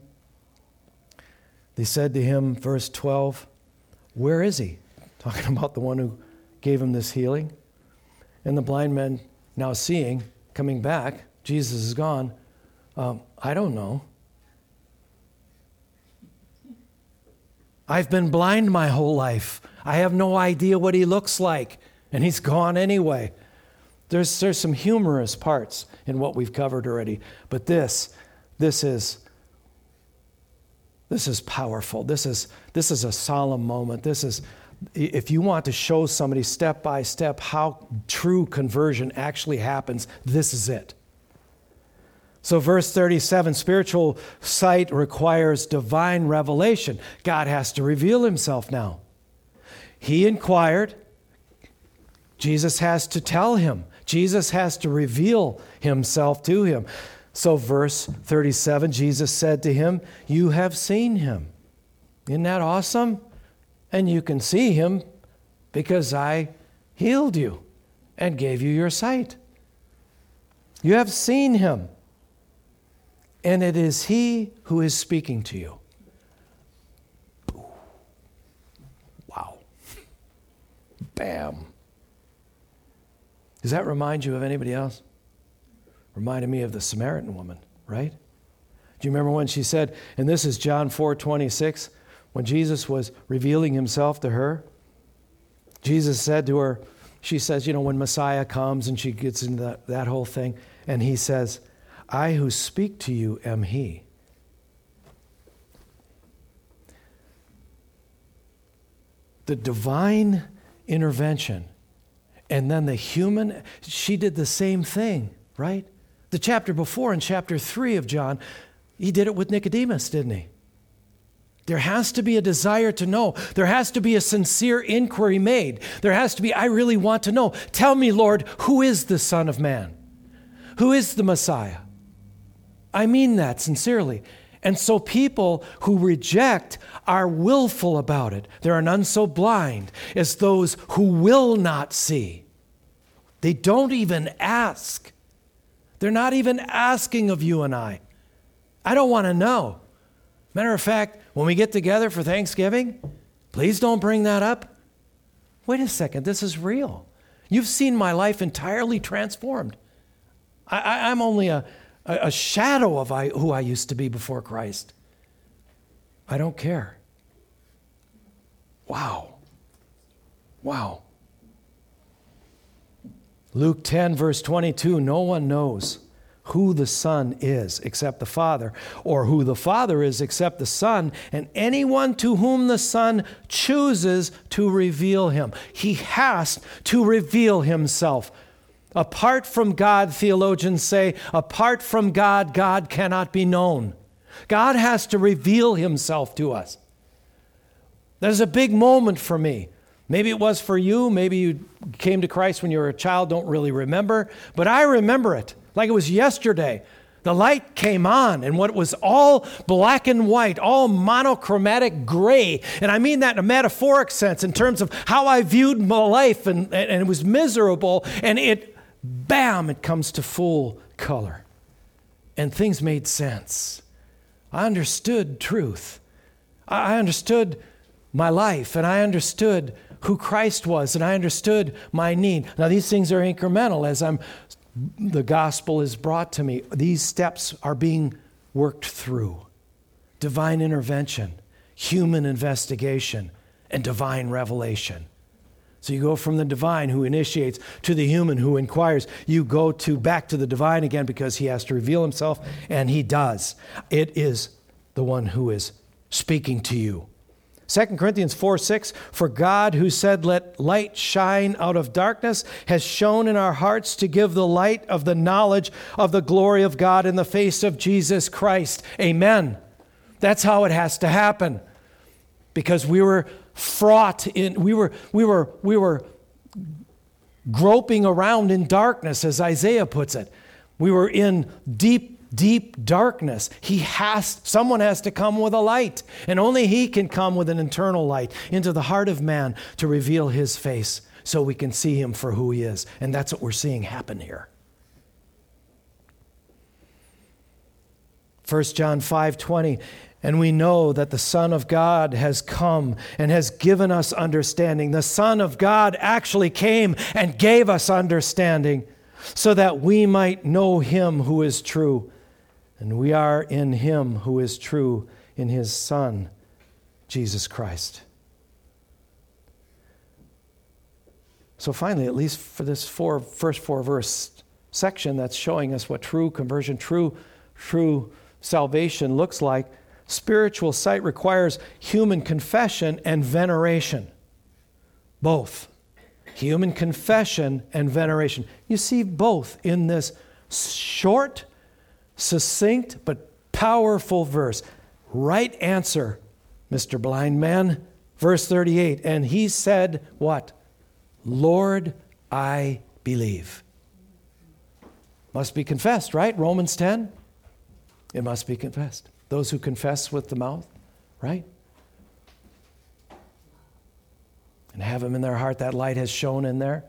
they said to him verse 12, "Where is he?" Talking [LAUGHS] about the one who gave him this healing. And the blind man, now seeing, coming back, Jesus is gone. Um, I don't know. I've been blind my whole life. I have no idea what he looks like, and he's gone anyway. There's, there's some humorous parts in what we've covered already, but this, this is this is powerful. This is, this is a solemn moment. This is if you want to show somebody step by step how true conversion actually happens, this is it. So, verse 37 spiritual sight requires divine revelation. God has to reveal himself now. he inquired. Jesus has to tell him, Jesus has to reveal himself to him. So, verse 37 Jesus said to him, You have seen him. Isn't that awesome? And you can see him because I healed you and gave you your sight. You have seen him, and it is he who is speaking to you. Wow. Bam. Does that remind you of anybody else? Reminded me of the Samaritan woman, right? Do you remember when she said, and this is John 4 26, when Jesus was revealing himself to her? Jesus said to her, she says, you know, when Messiah comes and she gets into that, that whole thing, and he says, I who speak to you am he. The divine intervention and then the human, she did the same thing, right? The chapter before, in chapter 3 of John, he did it with Nicodemus, didn't he? There has to be a desire to know. There has to be a sincere inquiry made. There has to be, I really want to know. Tell me, Lord, who is the Son of Man? Who is the Messiah? I mean that sincerely. And so people who reject are willful about it. There are none so blind as those who will not see. They don't even ask. They're not even asking of you and I. I don't want to know. Matter of fact, when we get together for Thanksgiving, please don't bring that up. Wait a second, this is real. You've seen my life entirely transformed. I, am only a, a, shadow of I, who I used to be before Christ. I don't care. Wow. Wow. Luke 10, verse 22 no one knows who the Son is except the Father, or who the Father is except the Son, and anyone to whom the Son chooses to reveal him. He has to reveal himself. Apart from God, theologians say, apart from God, God cannot be known. God has to reveal himself to us. There's a big moment for me. Maybe it was for you. Maybe you came to Christ when you were a child, don't really remember. But I remember it like it was yesterday. The light came on, and what was all black and white, all monochromatic gray, and I mean that in a metaphoric sense in terms of how I viewed my life, and, and it was miserable, and it, bam, it comes to full color. And things made sense. I understood truth. I understood my life, and I understood who Christ was, and I understood my need. Now, these things are incremental as I'm the gospel is brought to me. These steps are being worked through divine intervention, human investigation, and divine revelation. So you go from the divine who initiates to the human who inquires. You go to back to the divine again because he has to reveal himself and he does. It is the one who is speaking to you. 2 Corinthians 4 6, for God who said, Let light shine out of darkness, has shone in our hearts to give the light of the knowledge of the glory of God in the face of Jesus Christ. Amen. That's how it has to happen. Because we were fraught in, we were, we were, we were groping around in darkness, as Isaiah puts it. We were in deep deep darkness. He has someone has to come with a light, and only he can come with an internal light into the heart of man to reveal his face so we can see him for who he is. And that's what we're seeing happen here. 1 John 5:20 and we know that the Son of God has come and has given us understanding. The Son of God actually came and gave us understanding so that we might know him who is true and we are in him who is true in his Son, Jesus Christ. So, finally, at least for this four, first four verse section that's showing us what true conversion, true, true salvation looks like, spiritual sight requires human confession and veneration. Both. Human confession and veneration. You see both in this short succinct but powerful verse. Right answer, Mr. Blind Man. Verse 38 And he said, What? Lord, I believe. Must be confessed, right? Romans 10. It must be confessed. Those who confess with the mouth, right? And have him in their heart, that light has shone in there.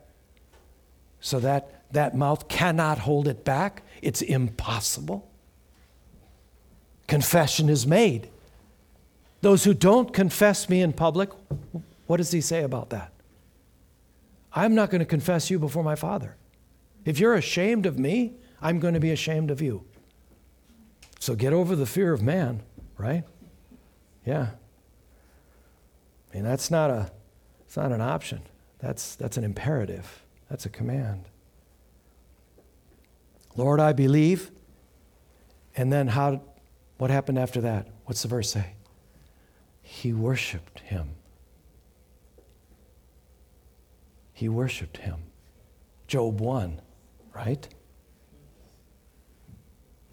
So that that mouth cannot hold it back. It's impossible. Confession is made. Those who don't confess me in public, what does he say about that? I'm not going to confess you before my Father. If you're ashamed of me, I'm going to be ashamed of you. So get over the fear of man, right? Yeah. I mean, that's not, a, it's not an option. That's, that's an imperative. That's a command. Lord, I believe. And then how, what happened after that? What's the verse say? He worshiped him. He worshiped him. Job 1, right?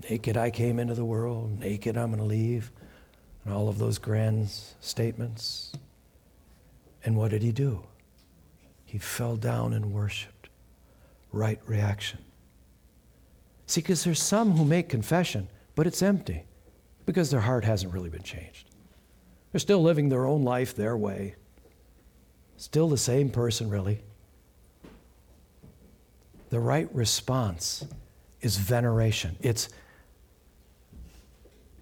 Naked I came into the world, naked I'm going to leave, and all of those grand statements. And what did he do? He fell down and worshiped. Right reaction. See, because there's some who make confession, but it's empty because their heart hasn't really been changed. They're still living their own life their way. Still the same person, really. The right response is veneration. It's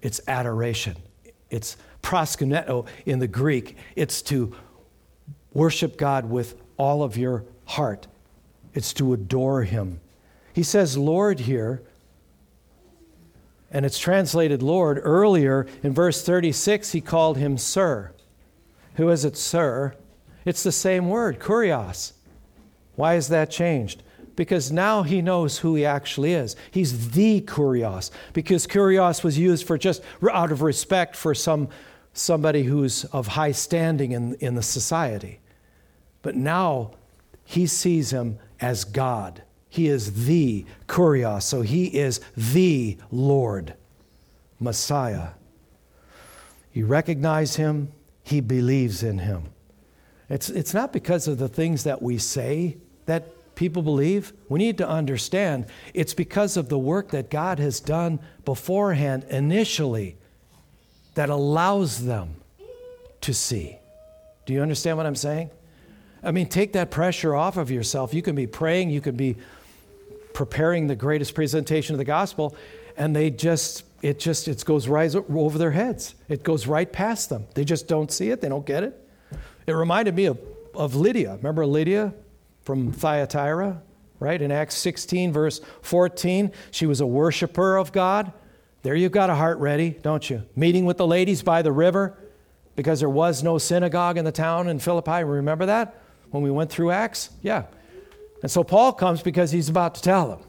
it's adoration. It's proskuneo in the Greek. It's to worship God with all of your heart. It's to adore him. He says Lord here, and it's translated Lord. Earlier in verse 36, he called him Sir. Who is it, Sir? It's the same word, kurios. Why is that changed? because now he knows who he actually is. He's the Kurios, because Kurios was used for just out of respect for some, somebody who's of high standing in, in the society. But now he sees him as God. He is the Kurios, so he is the Lord, Messiah. You recognize him, he believes in him. It's, it's not because of the things that we say that people believe, we need to understand it's because of the work that God has done beforehand initially that allows them to see. Do you understand what I'm saying? I mean, take that pressure off of yourself. You can be praying, you can be preparing the greatest presentation of the gospel, and they just, it just, it goes right over their heads. It goes right past them. They just don't see it, they don't get it. It reminded me of, of Lydia. Remember Lydia? from Thyatira, right? In Acts 16, verse 14, she was a worshiper of God. There you've got a heart ready, don't you? Meeting with the ladies by the river because there was no synagogue in the town in Philippi. Remember that when we went through Acts? Yeah. And so Paul comes because he's about to tell them.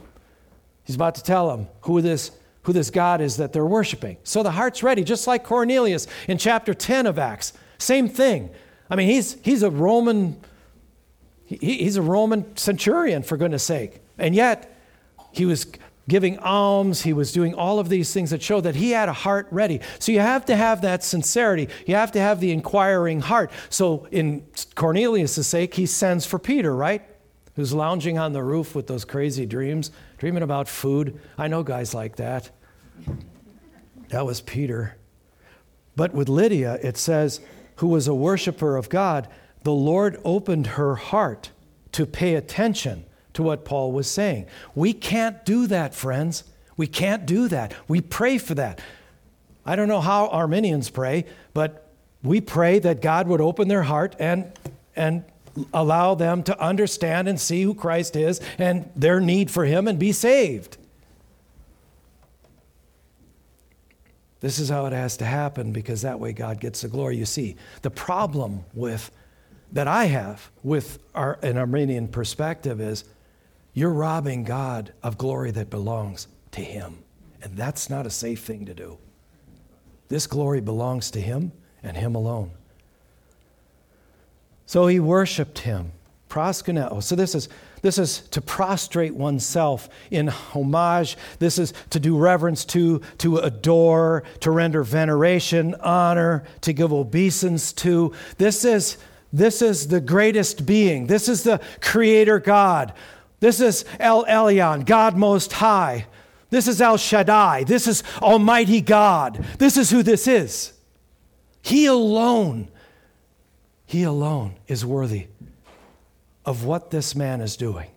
He's about to tell them who this, who this God is that they're worshiping. So the heart's ready, just like Cornelius in chapter 10 of Acts. Same thing. I mean, he's, he's a Roman he, he's a Roman centurion, for goodness sake. And yet, he was giving alms, he was doing all of these things that show that he had a heart ready. So you have to have that sincerity. You have to have the inquiring heart. So, in Cornelius' sake, he sends for Peter, right? Who's lounging on the roof with those crazy dreams, dreaming about food. I know guys like that. That was Peter. But with Lydia, it says, who was a worshiper of God, the Lord opened her heart to pay attention to what Paul was saying. We can't do that, friends. We can't do that. We pray for that. I don't know how Arminians pray, but we pray that God would open their heart and, and allow them to understand and see who Christ is and their need for Him and be saved. This is how it has to happen because that way God gets the glory. You see, the problem with that I have with our, an Arminian perspective is you're robbing God of glory that belongs to Him. And that's not a safe thing to do. This glory belongs to Him and Him alone. So he worshiped Him. Proskuneo. So this is this is to prostrate oneself in homage. This is to do reverence to, to adore, to render veneration, honor, to give obeisance to. This is this is the greatest being. This is the creator God. This is El Elyon, God most high. This is El Shaddai. This is Almighty God. This is who this is. He alone, He alone is worthy of what this man is doing.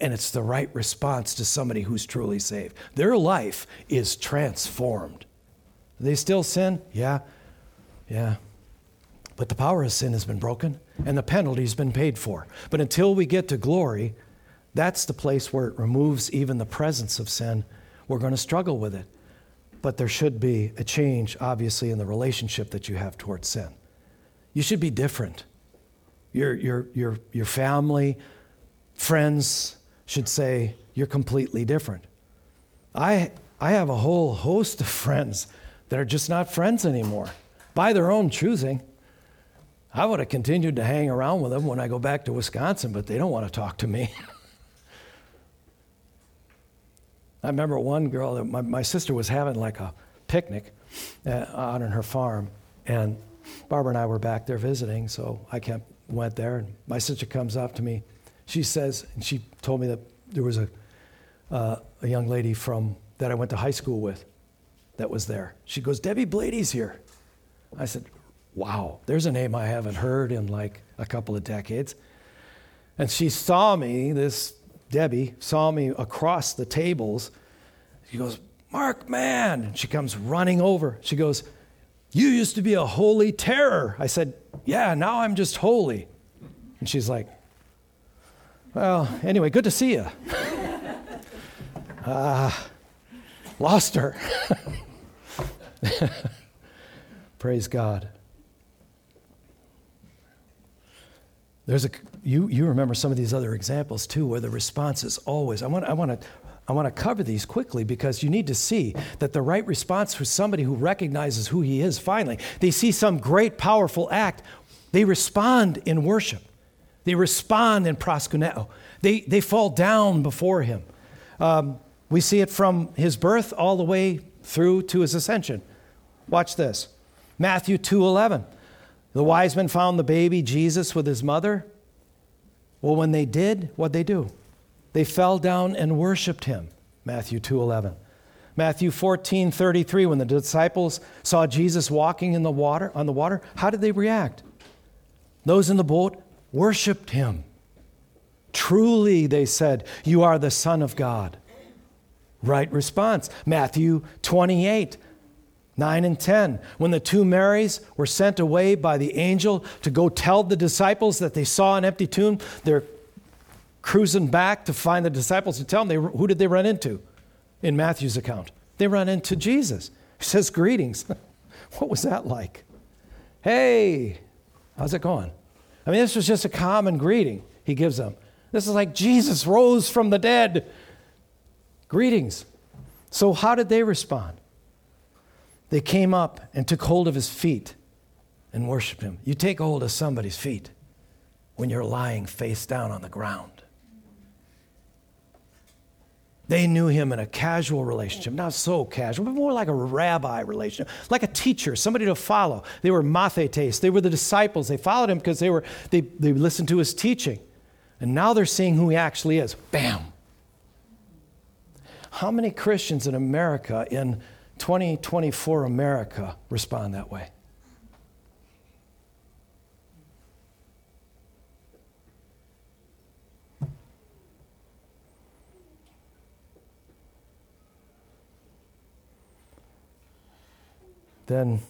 And it's the right response to somebody who's truly saved. Their life is transformed. They still sin? Yeah, yeah. But the power of sin has been broken and the penalty's been paid for. But until we get to glory, that's the place where it removes even the presence of sin. We're going to struggle with it. But there should be a change, obviously, in the relationship that you have towards sin. You should be different your, your, your, your family, friends should say, You're completely different. I, I have a whole host of friends that are just not friends anymore by their own choosing. I would have continued to hang around with them when I go back to Wisconsin, but they don't want to talk to me. [LAUGHS] I remember one girl, my, my sister was having like a picnic uh, out on her farm, and Barbara and I were back there visiting, so I kept went there, and my sister comes up to me. She says, and she told me that there was a, uh, a young lady from that I went to high school with that was there. She goes, Debbie Blady's here. I said, wow, there's a name I haven't heard in like a couple of decades. And she saw me, this Debbie, saw me across the tables. She goes, Mark, man. And she comes running over. She goes, You used to be a holy terror. I said, yeah, now I'm just holy. And she's like, Well, anyway, good to see you. [LAUGHS] uh, lost her. [LAUGHS] Praise God. There's a you you remember some of these other examples too, where the response is always. I want I want to I want to cover these quickly because you need to see that the right response for somebody who recognizes who he is finally, they see some great, powerful act, they respond in worship. They respond in proskuneo. They, they fall down before him. Um, we see it from his birth all the way through to his ascension. Watch this. Matthew 2:11. The wise men found the baby Jesus with his mother. Well, when they did, what they do? They fell down and worshiped him. Matthew 2:11. Matthew 14:33 when the disciples saw Jesus walking in the water on the water, how did they react? Those in the boat worshiped him. Truly, they said, you are the Son of God. Right response. Matthew 28, 9 and 10. When the two Marys were sent away by the angel to go tell the disciples that they saw an empty tomb, they're cruising back to find the disciples to tell them, they, who did they run into in Matthew's account? They run into Jesus. He says, Greetings. [LAUGHS] what was that like? Hey, how's it going? I mean, this was just a common greeting he gives them. This is like Jesus rose from the dead. Greetings. So, how did they respond? They came up and took hold of his feet and worshiped him. You take hold of somebody's feet when you're lying face down on the ground. They knew him in a casual relationship, not so casual, but more like a rabbi relationship, like a teacher, somebody to follow. They were mathetes, they were the disciples. They followed him because they, were, they, they listened to his teaching. And now they're seeing who he actually is. Bam! How many Christians in America, in 2024 America, respond that way? Then,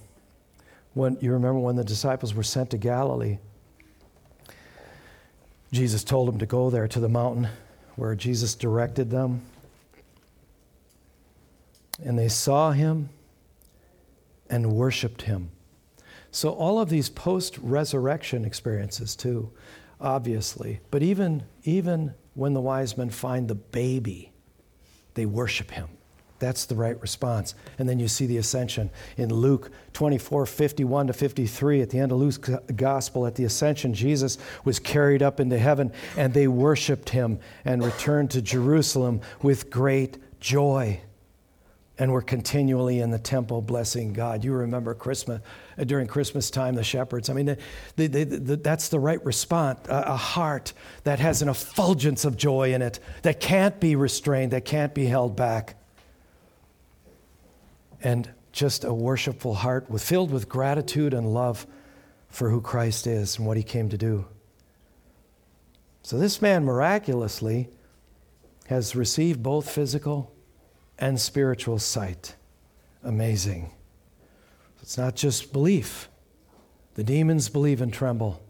when you remember when the disciples were sent to Galilee, Jesus told them to go there to the mountain where Jesus directed them. And they saw him and worshiped him. So, all of these post resurrection experiences, too, obviously, but even, even when the wise men find the baby, they worship him. That's the right response. And then you see the ascension in Luke 24 51 to 53. At the end of Luke's gospel, at the ascension, Jesus was carried up into heaven, and they worshiped him and returned to Jerusalem with great joy and we're continually in the temple blessing God. You remember Christmas uh, during Christmas time, the shepherds. I mean, the, the, the, that's the right response. A, a, heart that has an effulgence of joy in it, that can't be restrained, that can't be held back, and just a worshipful heart with filled with gratitude and love for who Christ is and what He came to do. So this man miraculously has received both physical and spiritual sight. Amazing. It's not just belief. The demons believe and tremble.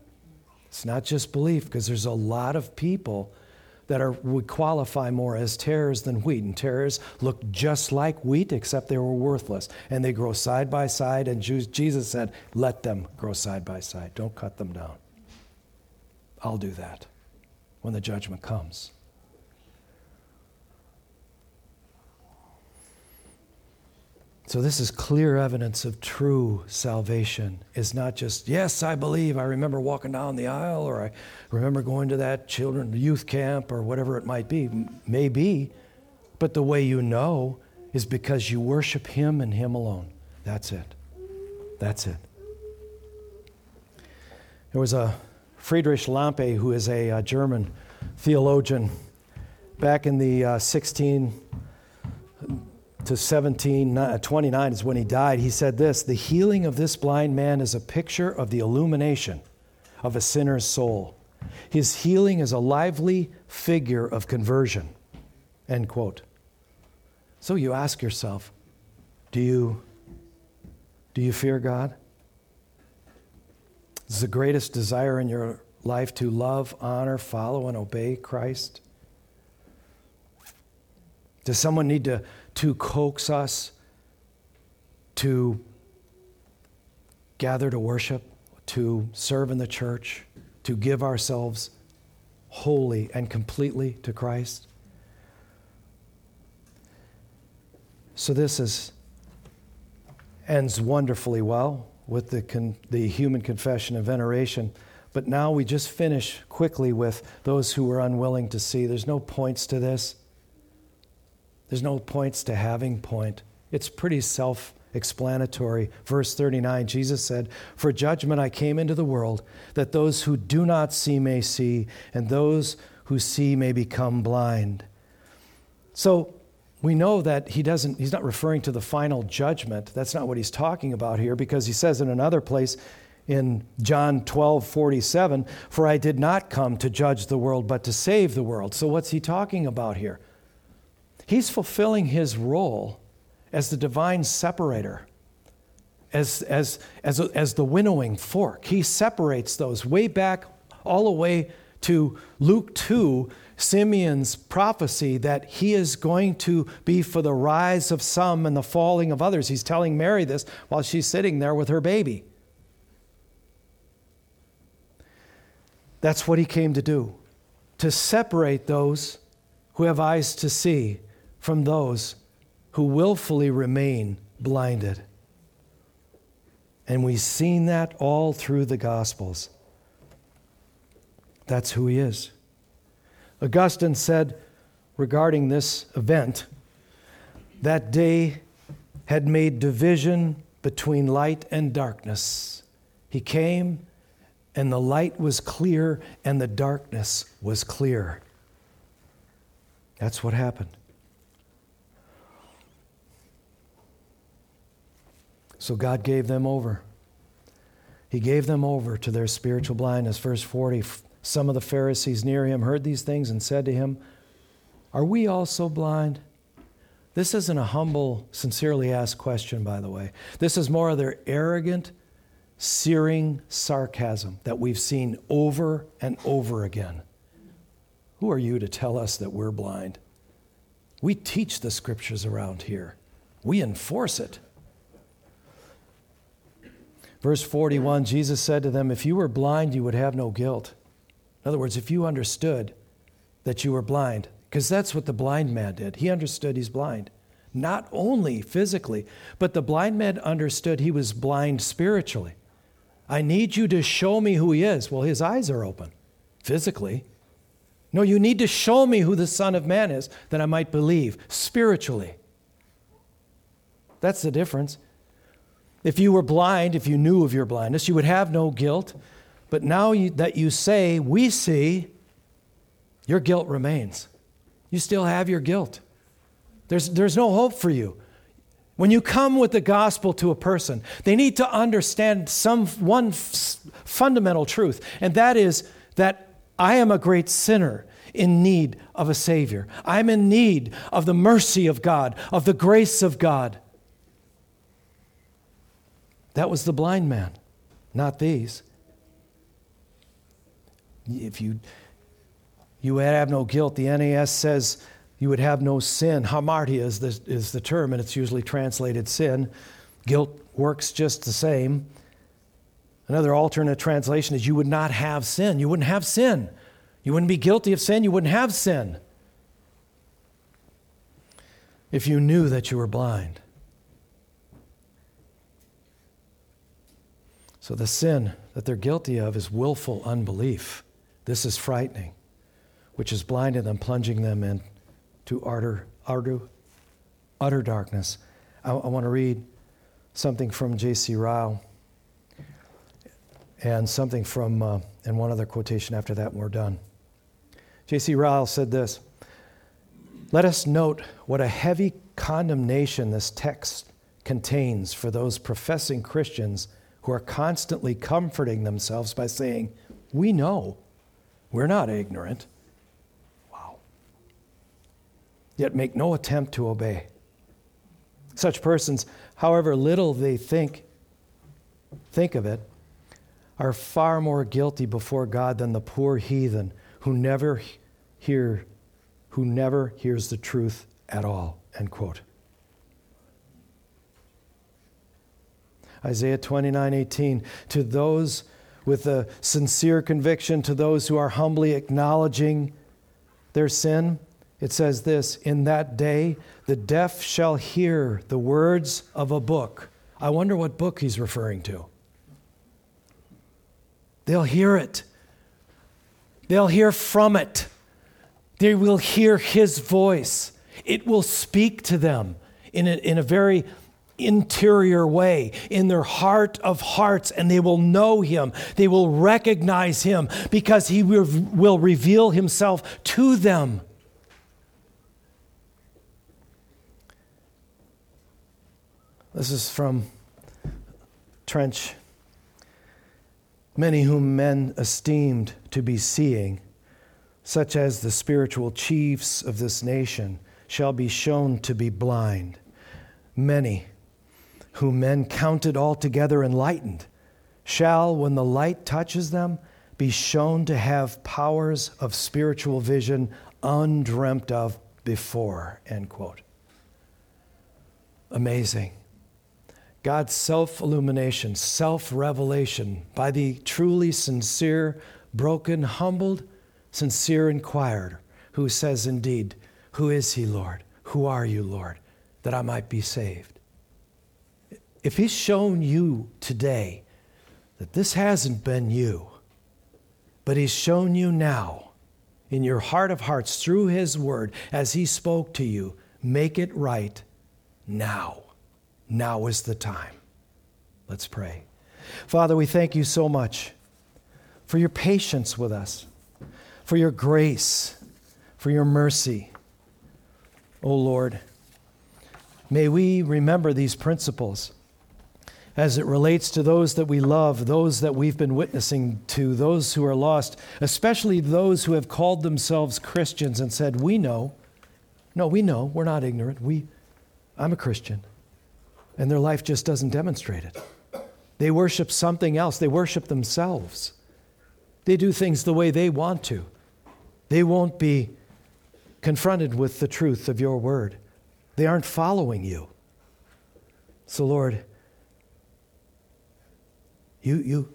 It's not just belief, because there's a lot of people that are, would qualify more as tares than wheat. And tares look just like wheat, except they were worthless. And they grow side by side. And Jesus said, Let them grow side by side. Don't cut them down. I'll do that when the judgment comes. So this is clear evidence of true salvation. It's not just, yes, I believe. I remember walking down the aisle, or I remember going to that children youth camp, or whatever it might be. Maybe, but the way you know is because you worship Him and Him alone. That's it. That's it. There was a Friedrich Lampe, who is a, a German theologian, back in the uh, 16 to 1729 uh, is when he died, he said this The healing of this blind man is a picture of the illumination of a sinner's soul. His healing is a lively figure of conversion. End quote. So you ask yourself, do you, do you fear God? Is the greatest desire in your life to love, honor, follow, and obey Christ? Does someone need to to coax us to gather to worship, to serve in the church, to give ourselves wholly and completely to Christ. So this is ends wonderfully well with the, con, the human confession and veneration. But now we just finish quickly with those who were unwilling to see. There's no points to this. There's no points to having point. It's pretty self explanatory. Verse 39, Jesus said, For judgment I came into the world, that those who do not see may see, and those who see may become blind. So we know that he doesn't, he's not referring to the final judgment. That's not what he's talking about here, because he says in another place, in John 12, 47, For I did not come to judge the world, but to save the world. So, what's he talking about here? He's fulfilling his role as the divine separator, as, as, as, as the winnowing fork. He separates those way back, all the way to Luke 2, Simeon's prophecy that he is going to be for the rise of some and the falling of others. He's telling Mary this while she's sitting there with her baby. That's what he came to do to separate those who have eyes to see from those who willfully remain blinded. And we've seen that all through the Gospels. That's who he is. Augustine said regarding this event that day had made division between light and darkness. He came, and the light was clear, and the darkness was clear. That's what happened. So God gave them over. He gave them over to their spiritual blindness. Verse 40 Some of the Pharisees near him heard these things and said to him, Are we also blind? This isn't a humble, sincerely asked question, by the way. This is more of their arrogant, searing sarcasm that we've seen over and over again. Who are you to tell us that we're blind? We teach the scriptures around here, we enforce it. Verse 41 Jesus said to them, If you were blind, you would have no guilt. In other words, if you understood that you were blind, because that's what the blind man did. He understood he's blind. not only physically, but the blind man understood he was blind spiritually. I need you to show me who he is. Well, his eyes are open physically. No, you need to show me who the Son of Man is that I might believe spiritually. That's the difference. If you were blind, if you knew of your blindness, you would have no guilt. But now you, that you say, we see, your guilt remains. You still have your guilt. There's, there's no hope for you. When you come with the gospel to a person, they need to understand some one f- fundamental truth, and that is that I am a great sinner in need of a Savior. I'm in need of the mercy of God, of the grace of God. That was the blind man, not these. If you you have no guilt, the NAS says you would have no sin. Hamartia is the, is the term, and it's usually translated sin. Guilt works just the same. Another alternate translation is you would not have sin. You wouldn't have sin. You wouldn't be guilty of sin. You wouldn't have sin. If you knew that you were blind. So the sin that they're guilty of is willful unbelief. This is frightening, which has blinded them, plunging them into utter, utter, utter darkness. I, I want to read something from J.C. Ryle and something from, uh, and one other quotation after that, and we're done. J.C. Ryle said this Let us note what a heavy condemnation this text contains for those professing Christians who are constantly comforting themselves by saying, We know, we're not ignorant. Wow. Yet make no attempt to obey. Such persons, however little they think, think of it, are far more guilty before God than the poor heathen who never hear who never hears the truth at all end quote isaiah 29 18 to those with a sincere conviction to those who are humbly acknowledging their sin it says this in that day the deaf shall hear the words of a book i wonder what book he's referring to They'll hear it. They'll hear from it. They will hear his voice. It will speak to them in a, in a very interior way, in their heart of hearts, and they will know him. They will recognize him because he will, reveal himself to them. This is from Trench many whom men esteemed to be seeing, such as the spiritual chiefs of this nation, shall be shown to be blind. Many whom men counted altogether enlightened shall, when the light touches them, be shown to have powers of spiritual vision undreamt of before. End quote. Amazing. God's self illumination, self revelation by the truly sincere, broken, humbled, sincere inquirer who says, Indeed, who is he, Lord? Who are you, Lord, that I might be saved? If he's shown you today that this hasn't been you, but he's shown you now in your heart of hearts through his word as he spoke to you, make it right now. Now is the time. Let's pray. Father, we thank you so much for your patience with us, for your grace, for your mercy. Oh Lord, may we remember these principles as it relates to those that we love, those that we've been witnessing to, those who are lost, especially those who have called themselves Christians and said, We know. No, we know. We're not ignorant. We, I'm a Christian and their life just doesn't demonstrate it. They worship something else, they worship themselves. They do things the way they want to. They won't be confronted with the truth of your word. They aren't following you. So, Lord, you, you,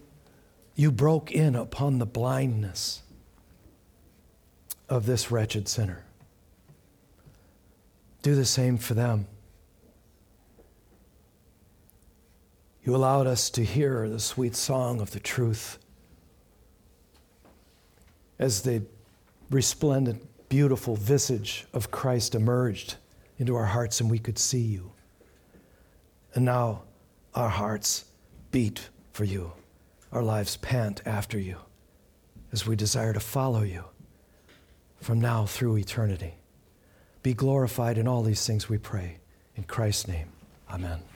you broke in upon the blindness of this wretched sinner. Do the same for them. You allowed us to hear the sweet song of the truth as the resplendent, beautiful visage of Christ emerged into our hearts and we could see you. And now our hearts beat for you, our lives pant after you as we desire to follow you from now through eternity. Be glorified in all these things, we pray. In Christ's name, amen.